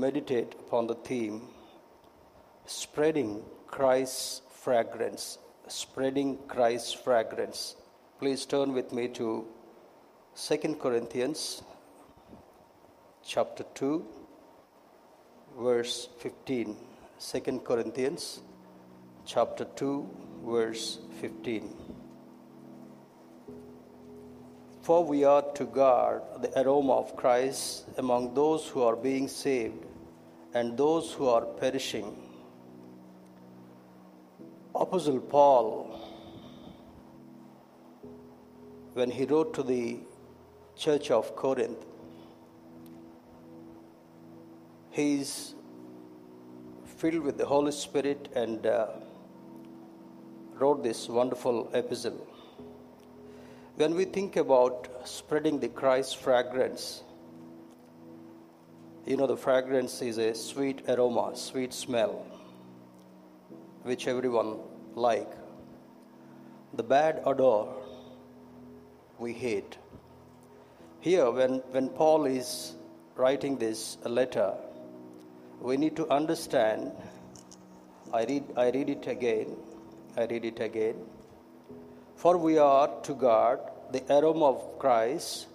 meditate upon the theme spreading Christ's fragrance. Spreading Christ's fragrance. Please turn with me to 2 Corinthians chapter 2 verse 15. 2 Corinthians chapter 2 verse 15. For we are to God the aroma of Christ among those who are being saved and those who are perishing. Apostle Paul, when he wrote to the church of Corinth, he is filled with the Holy Spirit and uh, wrote this wonderful epistle. When we think about spreading the Christ fragrance, you know, the fragrance is a sweet aroma, sweet smell, which everyone like. The bad odor we hate. Here, when, when Paul is writing this letter, we need to understand. I read, I read it again. I read it again. For we are to God the aroma of Christ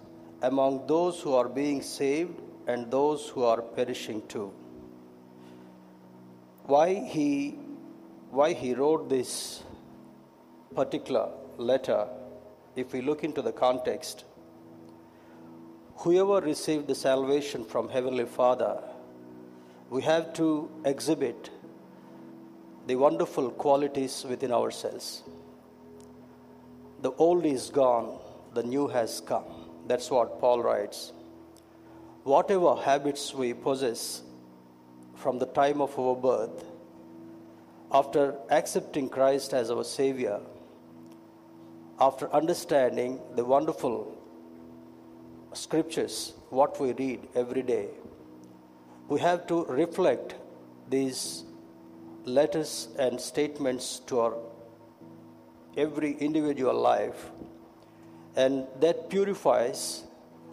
among those who are being saved and those who are perishing too. Why he, why he wrote this particular letter, if we look into the context, whoever received the salvation from Heavenly Father, we have to exhibit the wonderful qualities within ourselves. The old is gone, the new has come. That's what Paul writes. Whatever habits we possess from the time of our birth, after accepting Christ as our Savior, after understanding the wonderful scriptures, what we read every day, we have to reflect these letters and statements to our every individual life. And that purifies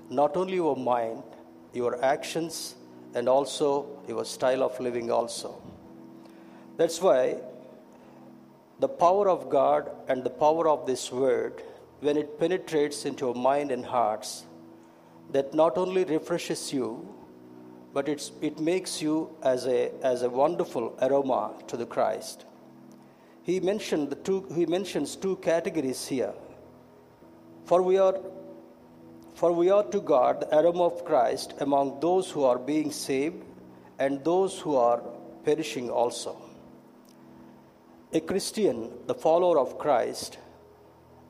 not only our mind your actions and also your style of living also that's why the power of god and the power of this word when it penetrates into your mind and hearts that not only refreshes you but it's, it makes you as a, as a wonderful aroma to the Christ. He mentioned the two, he mentions two categories here. For we are for we are to God the aroma of Christ among those who are being saved and those who are perishing also. A Christian, the follower of Christ,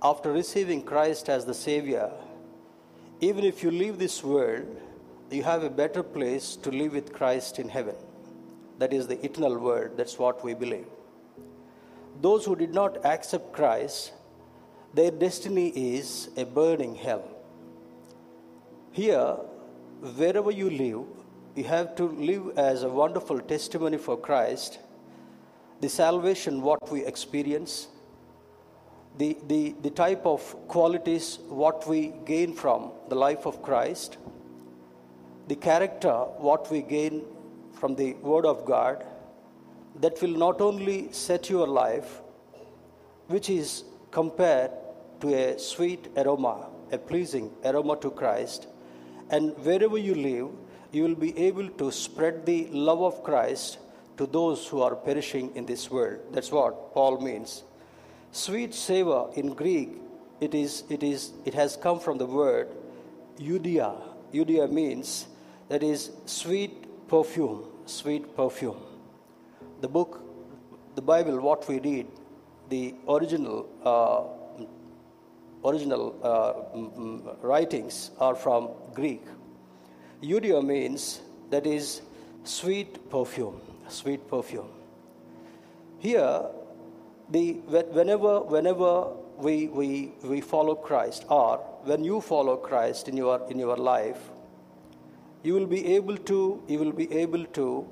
after receiving Christ as the Savior, even if you leave this world, you have a better place to live with Christ in heaven. That is the eternal word. That's what we believe. Those who did not accept Christ, their destiny is a burning hell. Here, wherever you live, you have to live as a wonderful testimony for Christ, the salvation, what we experience, the, the, the type of qualities, what we gain from the life of Christ the character, what we gain from the Word of God, that will not only set your life, which is compared to a sweet aroma, a pleasing aroma to Christ, and wherever you live, you will be able to spread the love of Christ to those who are perishing in this world. That's what Paul means. Sweet savor in Greek, it is, it is, it has come from the word eudia. Eudia means that is sweet perfume, sweet perfume. The book, the Bible, what we read, the original, uh, original uh, writings are from Greek. Eudia means that is sweet perfume, sweet perfume. Here, the, whenever, whenever we, we, we follow Christ, or when you follow Christ in your, in your life, you will be able to you will be able to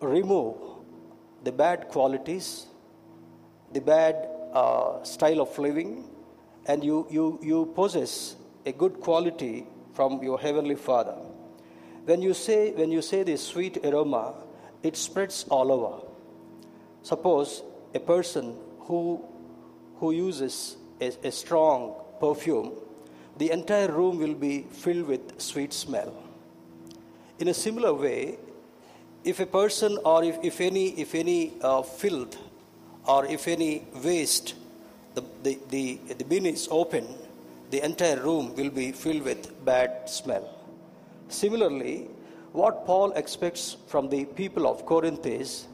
remove the bad qualities the bad uh, style of living and you, you, you possess a good quality from your heavenly father When you say, when you say this sweet aroma, it spreads all over. Suppose a person who, who uses a, a strong perfume, the entire room will be filled with sweet smell. In a similar way, if a person or if, if any, if any uh, filth or if any waste, the, the, the, the bin is open, the entire room will be filled with bad smell. Similarly, what Paul expects from the people of Corinth is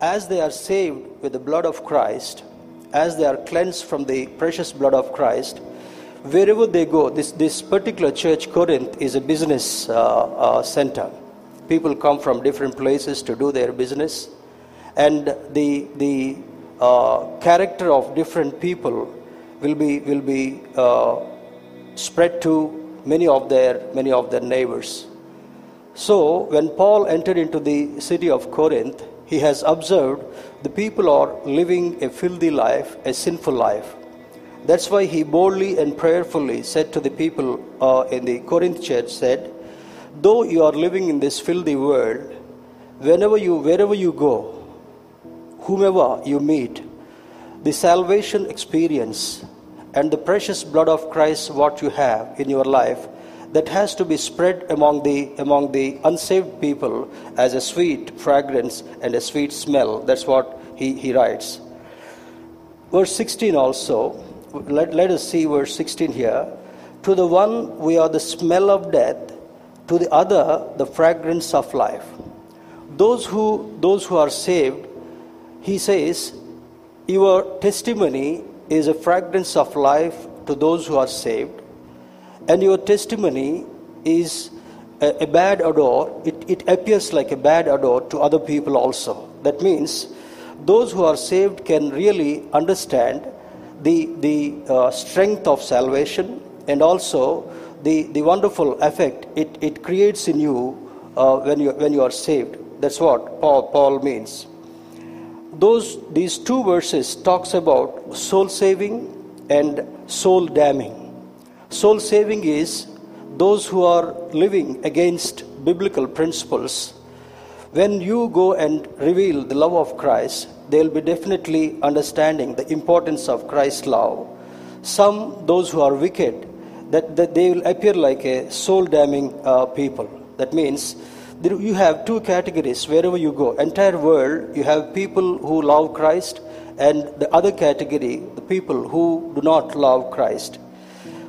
as they are saved with the blood of Christ, as they are cleansed from the precious blood of Christ, wherever they go, this, this particular church, Corinth, is a business uh, uh, center. People come from different places to do their business, and the, the uh, character of different people will be, will be uh, spread to many of their, many of their neighbors. So, when Paul entered into the city of Corinth, he has observed the people are living a filthy life, a sinful life. That's why he boldly and prayerfully said to the people uh, in the Corinth church, said, Though you are living in this filthy world, whenever you, wherever you go, whomever you meet, the salvation experience and the precious blood of Christ, what you have in your life, that has to be spread among the, among the unsaved people as a sweet fragrance and a sweet smell. That's what he, he writes. Verse 16 also, let, let us see verse 16 here. To the one we are the smell of death, to the other the fragrance of life. Those who, those who are saved, he says, your testimony is a fragrance of life to those who are saved and your testimony is a, a bad odor, it, it appears like a bad odor to other people also. That means those who are saved can really understand the, the uh, strength of salvation and also the, the wonderful effect it, it creates in you uh, when, you, when you are saved. That's what Paul, Paul means. Those, these two verses talks about soul saving and soul damning. Soul saving is those who are living against biblical principles. When you go and reveal the love of Christ, they'll be definitely understanding the importance of Christ's love. Some, those who are wicked, that, that they will appear like a soul damning uh, people. That means you have two categories wherever you go. Entire world, you have people who love Christ, and the other category, the people who do not love Christ.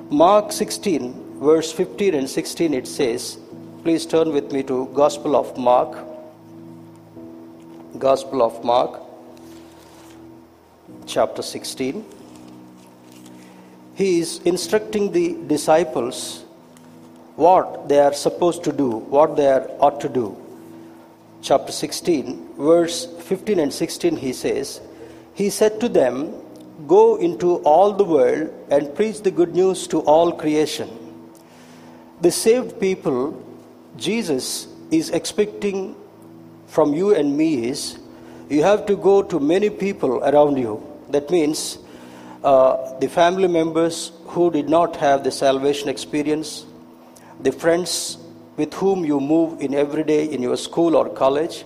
Mark 16, verse 15 and 16, it says, please turn with me to Gospel of Mark. Gospel of Mark, chapter 16. He is instructing the disciples what they are supposed to do, what they are ought to do. Chapter 16, verse 15 and 16, he says, He said to them, Go into all the world and preach the good news to all creation. The saved people, Jesus is expecting from you and me is you have to go to many people around you. That means uh, the family members who did not have the salvation experience, the friends with whom you move in every day in your school or college,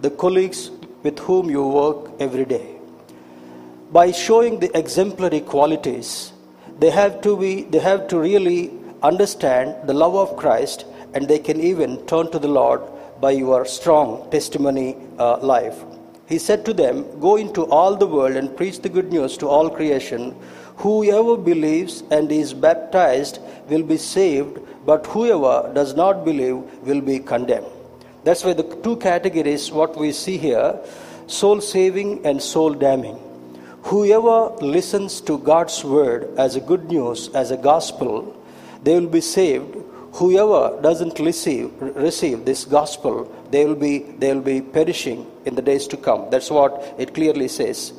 the colleagues with whom you work every day by showing the exemplary qualities, they have to be they have to really understand the love of Christ and they can even turn to the Lord by your strong testimony uh, life. He said to them, Go into all the world and preach the good news to all creation. Whoever believes and is baptized will be saved, but whoever does not believe will be condemned. That's why the two categories, what we see here soul saving and soul damning. Whoever listens to God's word as a good news, as a gospel, they will be saved. Whoever doesn't receive, receive this gospel, they will, be, they will be perishing in the days to come. That's what it clearly says.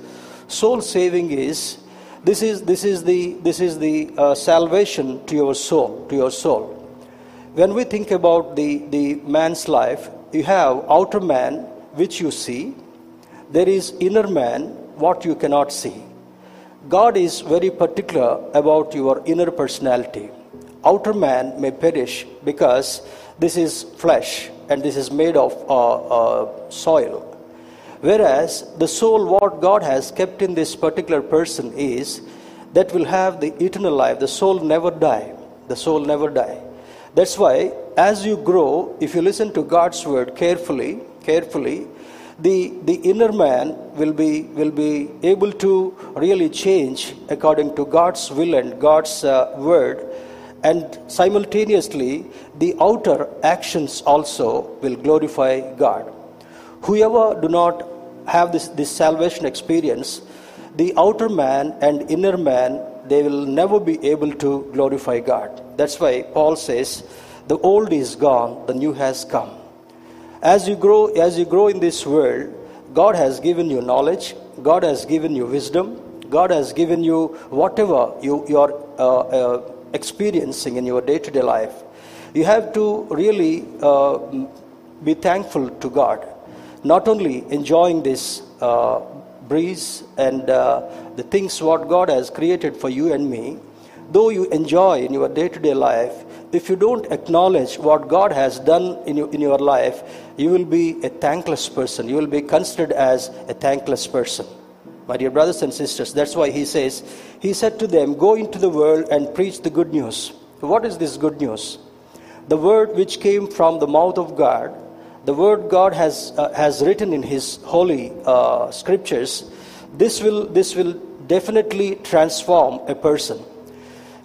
Soul saving is this is, this is the, this is the uh, salvation to your soul, to your soul. When we think about the, the man's life, you have outer man, which you see. There is inner man, what you cannot see. God is very particular about your inner personality. Outer man may perish because this is flesh and this is made of uh, uh, soil. Whereas the soul, what God has kept in this particular person is that will have the eternal life. The soul never die. The soul never die. That's why, as you grow, if you listen to God's word carefully, carefully, the, the inner man will be, will be able to really change according to God's will and God's uh, word. And simultaneously, the outer actions also will glorify God. Whoever do not have this, this salvation experience, the outer man and inner man, they will never be able to glorify God. That's why Paul says, the old is gone, the new has come. As you grow, as you grow in this world, God has given you knowledge, God has given you wisdom, God has given you whatever you, you are uh, uh, experiencing in your day to day life. You have to really uh, be thankful to God, not only enjoying this uh, breeze and uh, the things what God has created for you and me, though you enjoy in your day to day life, if you don't acknowledge what God has done in, you, in your life, you will be a thankless person. You will be considered as a thankless person. My dear brothers and sisters, that's why he says, He said to them, Go into the world and preach the good news. What is this good news? The word which came from the mouth of God, the word God has, uh, has written in His holy uh, scriptures, this will, this will definitely transform a person.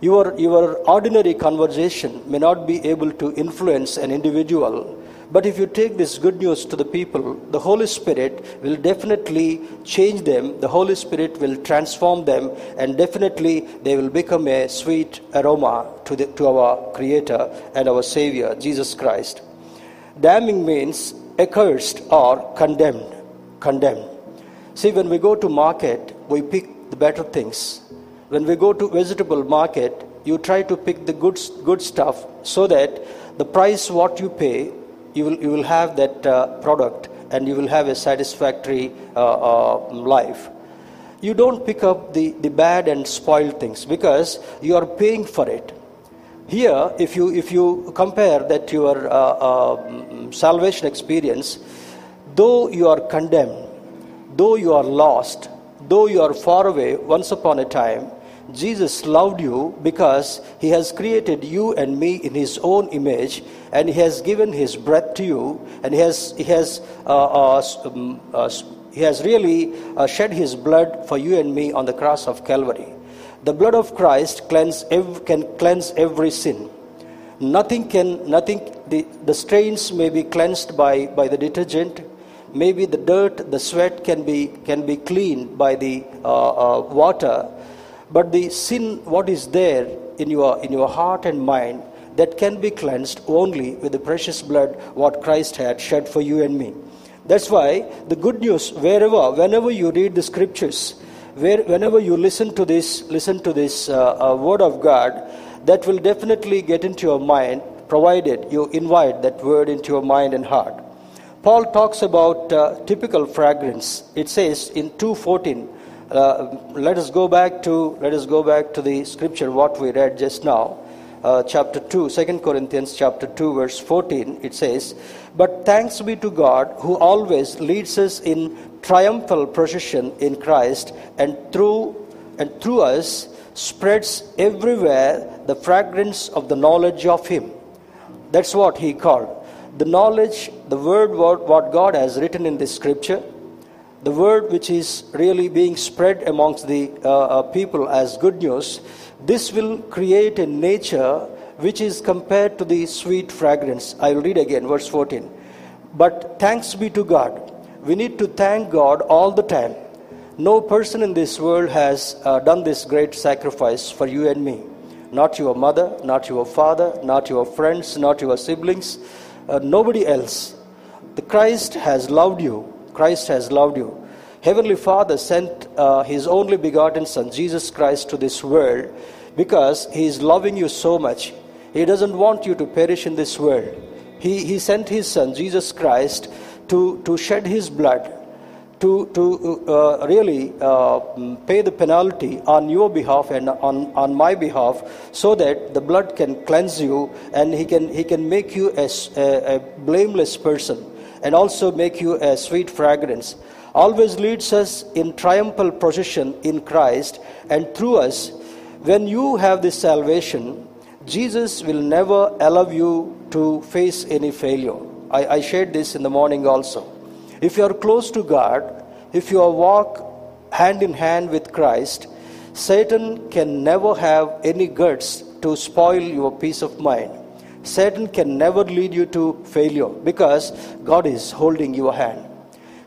Your, your ordinary conversation may not be able to influence an individual, but if you take this good news to the people, the Holy Spirit will definitely change them, the Holy Spirit will transform them, and definitely they will become a sweet aroma to, the, to our Creator and our Savior, Jesus Christ. Damning means accursed or condemned. Condemned. See, when we go to market, we pick the better things when we go to vegetable market, you try to pick the good, good stuff so that the price what you pay, you will, you will have that uh, product and you will have a satisfactory uh, uh, life. You don't pick up the, the bad and spoiled things because you are paying for it. Here, if you, if you compare that your uh, um, salvation experience, though you are condemned, though you are lost, though you are far away once upon a time, Jesus loved you because he has created you and me in his own image and he has given his breath to you and he has, he has, uh, uh, um, uh, he has really uh, shed his blood for you and me on the cross of Calvary. The blood of Christ cleanse ev- can cleanse every sin. Nothing can, nothing, the, the stains may be cleansed by, by the detergent. Maybe the dirt, the sweat can be, can be cleaned by the uh, uh, water but the sin, what is there in your, in your heart and mind, that can be cleansed only with the precious blood what Christ had shed for you and me. That's why the good news, wherever, whenever you read the scriptures, where, whenever you listen to this, listen to this uh, uh, word of God, that will definitely get into your mind, provided you invite that word into your mind and heart. Paul talks about uh, typical fragrance. It says in 214, uh, let us go back to let us go back to the scripture what we read just now uh, chapter 2 2 corinthians chapter 2 verse 14 it says but thanks be to god who always leads us in triumphal procession in christ and through and through us spreads everywhere the fragrance of the knowledge of him that's what he called the knowledge the word what, god has written in this scripture the word which is really being spread amongst the uh, uh, people as good news, this will create a nature which is compared to the sweet fragrance. I will read again, verse 14. But thanks be to God. We need to thank God all the time. No person in this world has uh, done this great sacrifice for you and me. Not your mother, not your father, not your friends, not your siblings, uh, nobody else. The Christ has loved you Christ has loved you. Heavenly Father sent uh, His only begotten Son, Jesus Christ, to this world because He is loving you so much. He doesn't want you to perish in this world. He, he sent His Son, Jesus Christ, to, to shed His blood to, to uh, really uh, pay the penalty on your behalf and on, on my behalf so that the blood can cleanse you and he can, he can make you a, a, a blameless person and also make you a sweet fragrance. Always leads us in triumphal procession in Christ and through us. When you have this salvation Jesus will never allow you to face any failure I, I shared this in the morning also if you are close to God, if you walk hand in hand with Christ, Satan can never have any guts to spoil your peace of mind. Satan can never lead you to failure because God is holding your hand.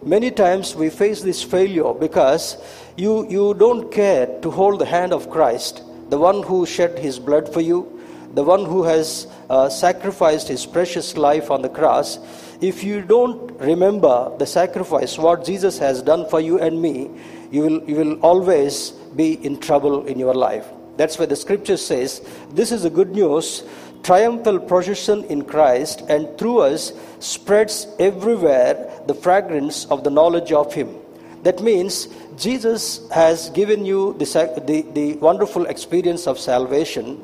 Many times we face this failure because you, you don't care to hold the hand of Christ, the one who shed his blood for you, the one who has uh, sacrificed his precious life on the cross if you don't remember the sacrifice, what Jesus has done for you and me, you will, you will always be in trouble in your life. That's why the scripture says, This is the good news, triumphal procession in Christ, and through us spreads everywhere the fragrance of the knowledge of Him. That means Jesus has given you the, the, the wonderful experience of salvation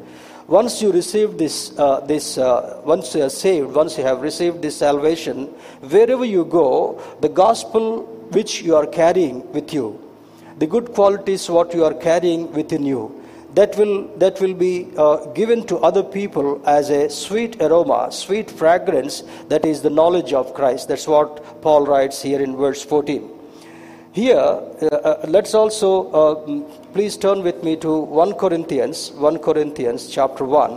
once you receive this, uh, this uh, once you are saved, once you have received this salvation, wherever you go, the gospel which you are carrying with you, the good qualities what you are carrying within you, that will that will be uh, given to other people as a sweet aroma, sweet fragrance. That is the knowledge of Christ. That's what Paul writes here in verse 14. Here, uh, uh, let's also uh, please turn with me to 1 Corinthians, 1 Corinthians chapter 1.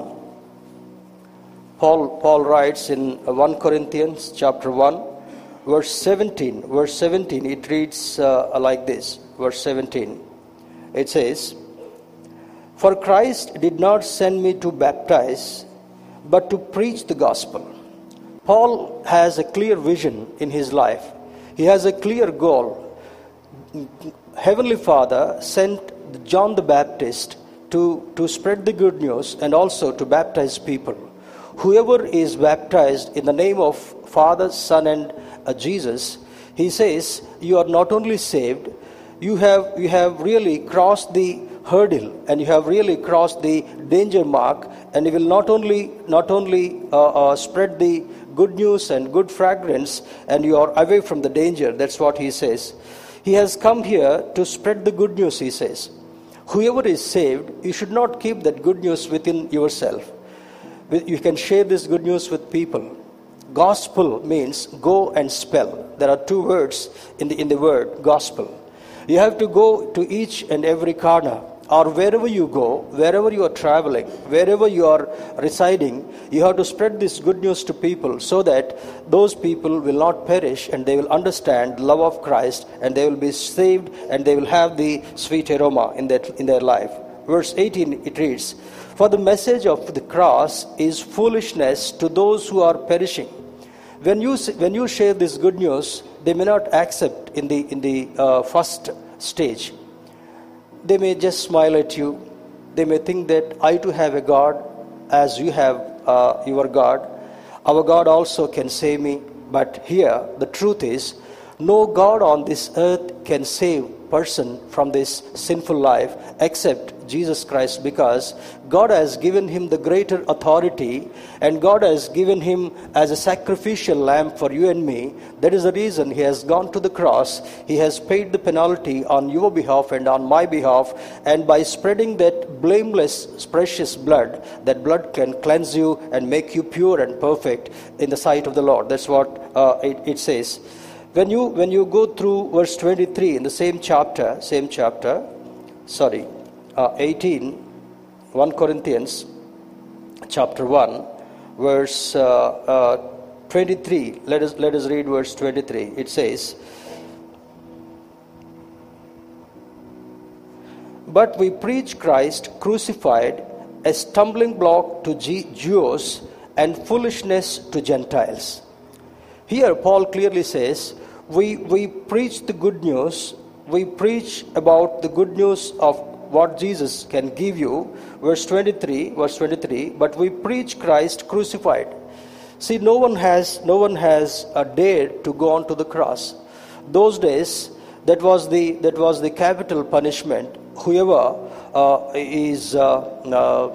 Paul, Paul writes in 1 Corinthians chapter 1, verse 17. Verse 17, it reads uh, like this. Verse 17. It says, For Christ did not send me to baptize, but to preach the gospel. Paul has a clear vision in his life, he has a clear goal Heavenly Father sent John the Baptist to, to spread the good news and also to baptize people. Whoever is baptized in the name of Father, Son, and uh, Jesus, he says, you are not only saved, you have, you have really crossed the hurdle and you have really crossed the danger mark and you will not only, not only uh, uh, spread the good news and good fragrance and you are away from the danger. That's what he says. He has come here to spread the good news, he says. Whoever is saved, you should not keep that good news within yourself. You can share this good news with people. Gospel means go and spell. There are two words in the, in the word gospel. You have to go to each and every corner or wherever you go, wherever you are traveling, wherever you are residing, you have to spread this good news to people so that those people will not perish and they will understand the love of Christ and they will be saved and they will have the sweet aroma in, that, in their life. Verse 18 it reads, For the message of the cross is foolishness to those who are perishing. When you, when you share this good news, they may not accept in the, in the uh, first stage they may just smile at you. They may think that I too have a God as you have uh, your God. Our God also can save me. But here, the truth is, no God on this earth can save person from this sinful life except Jesus Christ because God has given him the greater authority and God has given him as a sacrificial lamb for you and me. That is the reason he has gone to the cross. He has paid the penalty on your behalf and on my behalf. And by spreading that blameless, precious blood, that blood can cleanse you and make you pure and perfect in the sight of the Lord. That's what uh, it, it says when you when you go through verse 23 in the same chapter same chapter sorry uh, 18, 1 Corinthians chapter 1, verse uh, uh, 23. Let us, let us read verse 23. It says, But we preach Christ crucified, a stumbling block to Jews and foolishness to Gentiles. Here, Paul clearly says, we, we preach the good news, we preach about the good news of what Jesus can give you. Verse 23, verse 23, but we preach Christ crucified. See, no one has no one has uh, dared to go on to the cross. Those days, That was the, that was the capital punishment. Whoever uh, is, uh, uh,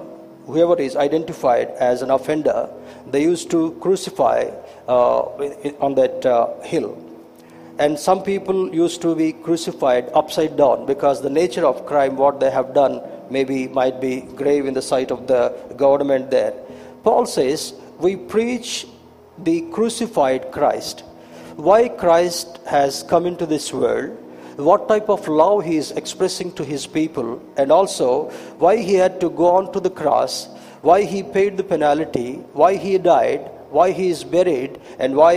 whoever is identified as an offender, they used to crucify uh, on that uh, hill. And some people used to be crucified upside down because the nature of crime, what they have done, maybe might be grave in the sight of the government there. Paul says, We preach the crucified Christ. Why Christ has come into this world, what type of love he is expressing to his people, and also why he had to go on to the cross, why he paid the penalty, why he died, why he is buried, and why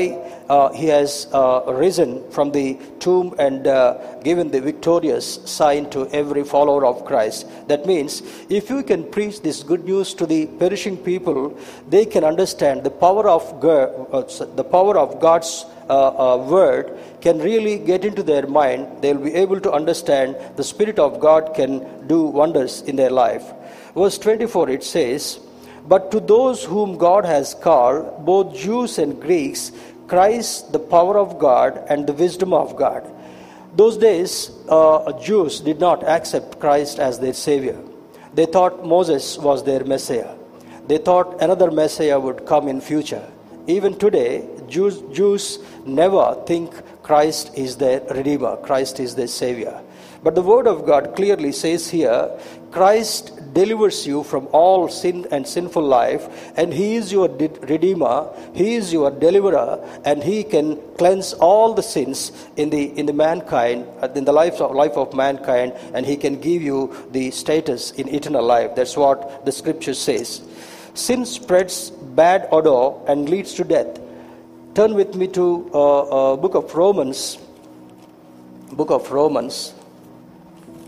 uh, he has uh, risen from the tomb and uh, given the victorious sign to every follower of Christ. That means if you can preach this good news to the perishing people, they can understand the power of God, uh, the power of God's uh, uh, word can really get into their mind. They'll be able to understand the Spirit of God can do wonders in their life. Verse 24 it says, But to those whom God has called, both Jews and Greeks, Christ, the power of God and the wisdom of God. Those days, uh, Jews did not accept Christ as their Savior. They thought Moses was their Messiah. They thought another Messiah would come in future. Even today, Jews, Jews never think Christ is their Redeemer, Christ is their Savior. But the Word of God clearly says here Christ delivers you from all sin and sinful life, and He is your Redeemer, He is your deliverer, and He can cleanse all the sins in the, in the mankind, uh, in the life of, life of mankind, and He can give you the status in eternal life. That's what the scripture says. Sin spreads bad odor and leads to death. Turn with me to uh, uh, book of Romans, book of Romans,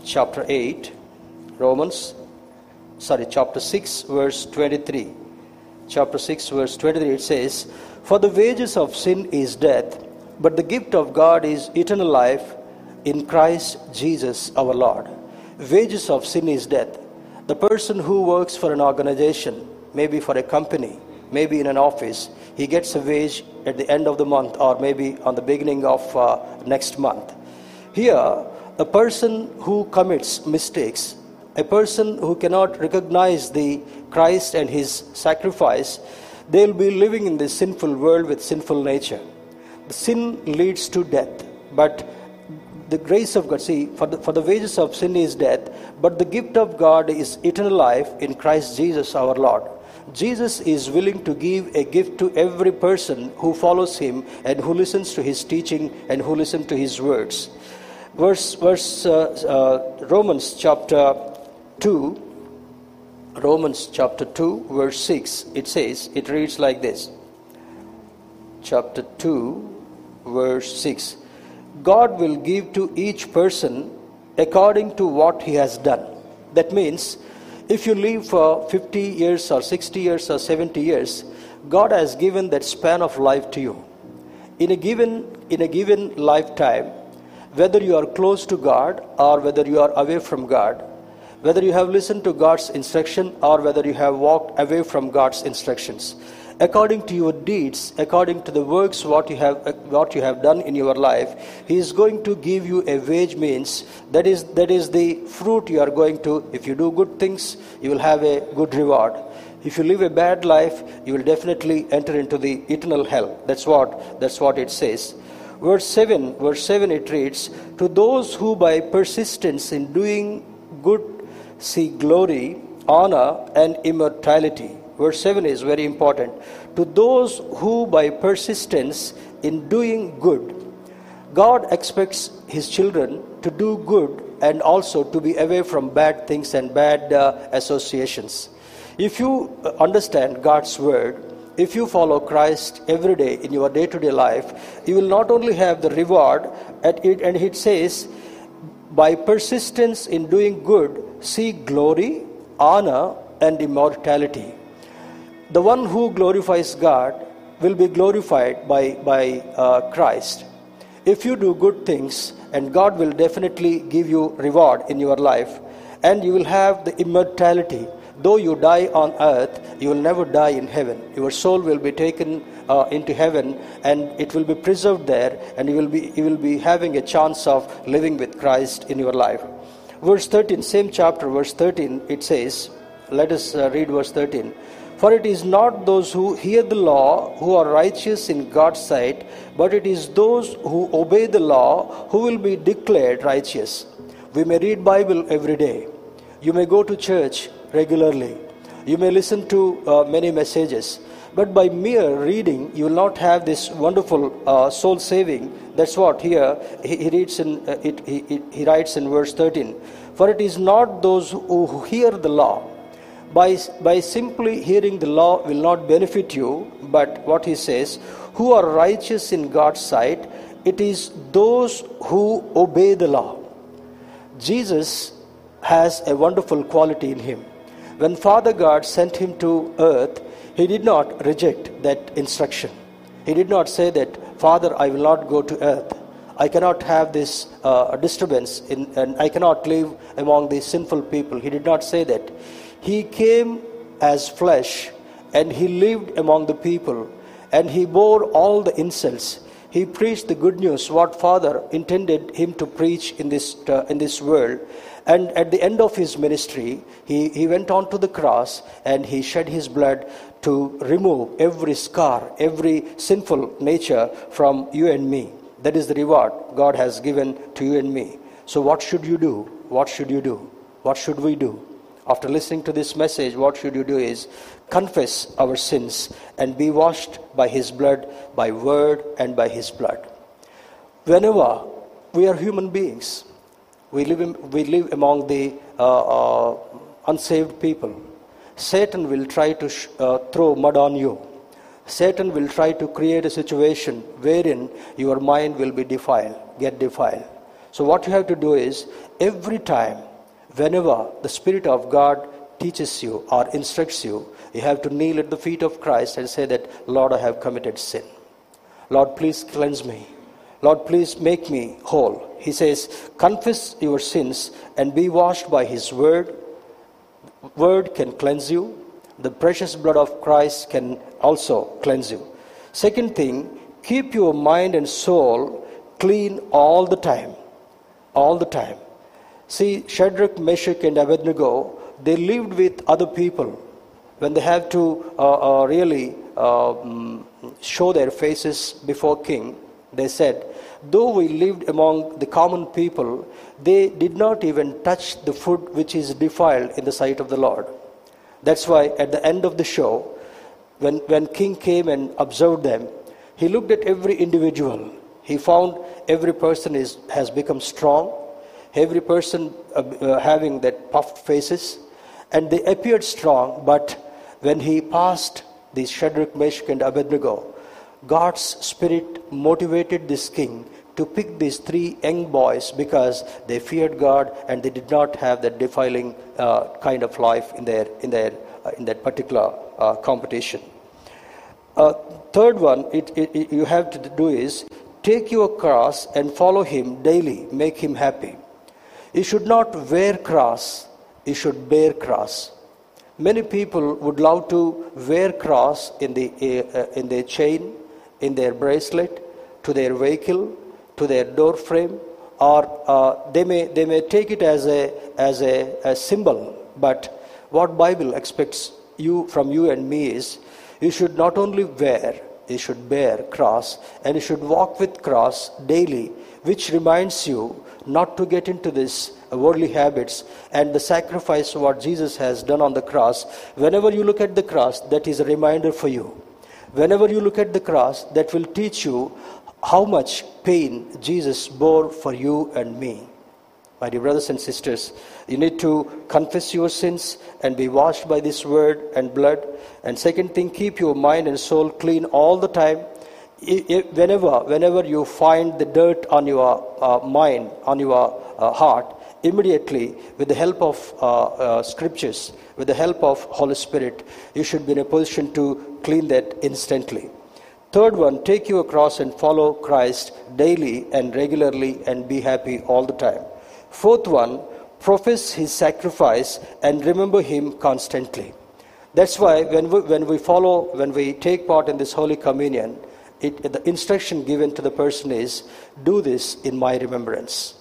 chapter 8. Romans, sorry, chapter 6, verse 23. Chapter 6, verse 23, it says, For the wages of sin is death, but the gift of God is eternal life in Christ Jesus our Lord. Wages of sin is death. The person who works for an organization, maybe for a company, maybe in an office, he gets a wage at the end of the month or maybe on the beginning of uh, next month. Here, a person who commits mistakes a person who cannot recognize the Christ and his sacrifice, they'll be living in this sinful world with sinful nature. The sin leads to death, but the grace of God, see, for the, for the wages of sin is death, but the gift of God is eternal life in Christ Jesus our Lord. Jesus is willing to give a gift to every person who follows him and who listens to his teaching and who listens to his words. Verse, verse uh, uh, Romans chapter 2, Romans chapter 2, verse 6, it says, it reads like this. Chapter 2, verse 6. God will give to each person according to what he has done. That means, if you live for 50 years or 60 years or 70 years, God has given that span of life to you. In a given, in a given lifetime, whether you are close to God or whether you are away from God, whether you have listened to God's instruction or whether you have walked away from God's instructions. According to your deeds, according to the works what you have what you have done in your life, He is going to give you a wage means that is that is the fruit you are going to. If you do good things, you will have a good reward. If you live a bad life, you will definitely enter into the eternal hell. That's what that's what it says verse 7 verse 7 it reads to those who by persistence in doing good see glory, honor, and immortality. Verse 7 is very important. To those who, by persistence in doing good, God expects His children to do good and also to be away from bad things and bad uh, associations. If you understand God's word, if you follow Christ every day in your day to day life, you will not only have the reward, at it, and it says, by persistence in doing good, see glory, honor, and immortality. The one who glorifies God will be glorified by, by uh, Christ. If you do good things, and God will definitely give you reward in your life, and you will have the immortality. though you die on earth, you will never die in heaven. Your soul will be taken uh, into heaven and it will be preserved there, and you will, be, you will be having a chance of living with Christ in your life. Verse 13, same chapter, verse 13, it says, let us uh, read verse 13. For it is not those who hear the law who are righteous in God's sight, but it is those who obey the law who will be declared righteous. We may read Bible every day. You may go to church regularly. You may listen to uh, many messages. But by mere reading, you will not have this wonderful uh, soul saving. That's what here he, he reads in uh, it, he, he writes in verse 13. For it is not those who hear the law by, by simply hearing the law will not benefit you, but what he says, who are righteous in God's sight, it is those who obey the law. Jesus has a wonderful quality in him. When Father God sent him to earth, he did not reject that instruction. He did not say that, Father, I will not go to earth. I cannot have this uh, disturbance in, and I cannot live among these sinful people. He did not say that. He came as flesh and he lived among the people and he bore all the insults. He preached the good news, what Father intended him to preach in this, uh, in this world. And at the end of his ministry, he, he went on to the cross and he shed his blood to remove every scar, every sinful nature from you and me. That is the reward God has given to you and me. So, what should you do? What should you do? What should we do? After listening to this message, what should you do is confess our sins and be washed by His blood, by word and by His blood. Whenever we are human beings, we live, in, we live among the uh, uh, unsaved people. Satan will try to uh, throw mud on you. Satan will try to create a situation wherein your mind will be defiled, get defiled. So, what you have to do is every time whenever the Spirit of God teaches you or instructs you, you have to kneel at the feet of Christ and say that, Lord, I have committed sin. Lord, please cleanse me. Lord, please make me whole. He says, confess your sins and be washed by His word. Word can cleanse you. The precious blood of Christ can also cleanse you. Second thing, keep your mind and soul clean all the time. All the time. See, Shadrach, Meshach, and Abednego, they lived with other people. When they have to uh, uh, really um, show their faces before king, they said, though we lived among the common people, they did not even touch the food which is defiled in the sight of the Lord. That's why at the end of the show, when, when king came and observed them, he looked at every individual. He found every person is, has become strong every person uh, uh, having that puffed faces, and they appeared strong, but when he passed the Shadrach, Meshach, and Abednego, God's Spirit motivated this king to pick these three young boys because they feared God and they did not have that defiling uh, kind of life in their in their uh, in that particular uh, competition. Uh, third one, it, it, you have to do is take your cross and follow Him daily. Make Him happy. You should not wear cross, you should bear cross. Many people would love to wear cross in, the, uh, in their chain, in their bracelet, to their vehicle, to their door frame, or uh, they, may, they may take it as, a, as a, a symbol. But what Bible expects you from you and me is you should not only wear, you should bear cross, and you should walk with cross daily, which reminds you not to get into this worldly habits and the sacrifice what Jesus has done on the cross. Whenever you look at the cross, that is a reminder for you. Whenever you look at the cross, that will teach you how much pain Jesus bore for you and me. My dear brothers and sisters, you need to confess your sins and be washed by this word and blood. And second thing, keep your mind and soul clean all the time whenever, whenever you find the dirt on your uh, mind, on your uh, heart, immediately, with the help of uh, uh, scriptures, with the help of Holy Spirit, you should be in a position to clean that instantly. Third one, take your cross and follow Christ daily and regularly and be happy all the time. Fourth one, profess his sacrifice, and remember him constantly. That's why when we, when we follow, when we take part in this Holy Communion, it, the instruction given to the person is do this in my remembrance.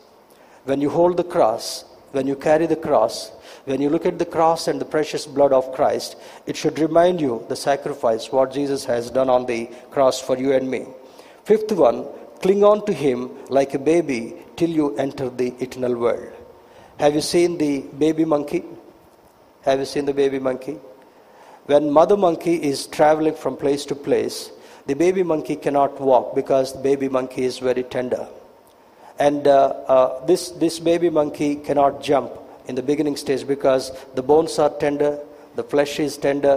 When you hold the cross, when you carry the cross, when you look at the cross and the precious blood of Christ, it should remind you the sacrifice, what Jesus has done on the cross for you and me. Fifth one, cling on to Him like a baby till you enter the eternal world. Have you seen the baby monkey? Have you seen the baby monkey? When mother monkey is traveling from place to place, the baby monkey cannot walk because the baby monkey is very tender. And uh, uh, this, this baby monkey cannot jump in the beginning stage because the bones are tender, the flesh is tender.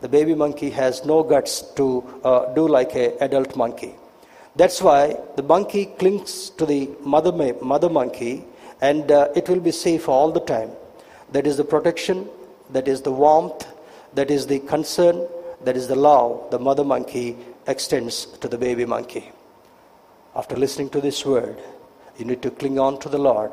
The baby monkey has no guts to uh, do like an adult monkey. That's why the monkey clings to the mother, mother monkey and uh, it will be safe all the time. That is the protection, that is the warmth, that is the concern, that is the love the mother monkey extends to the baby monkey. After listening to this word, you need to cling on to the Lord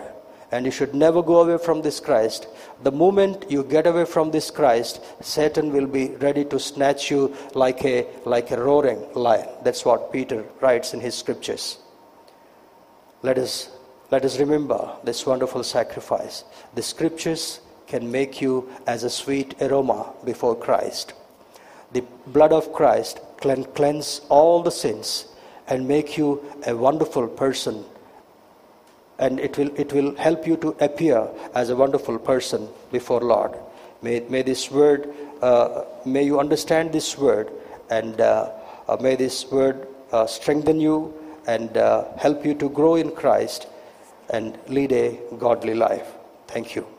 and you should never go away from this Christ. The moment you get away from this Christ, Satan will be ready to snatch you like a like a roaring lion. That's what Peter writes in his scriptures. Let us let us remember this wonderful sacrifice. The scriptures can make you as a sweet aroma before Christ. The blood of Christ can cleanse all the sins and make you a wonderful person and it will, it will help you to appear as a wonderful person before Lord. May, may this word, uh, may you understand this word, and uh, uh, may this word uh, strengthen you and uh, help you to grow in Christ and lead a godly life. Thank you.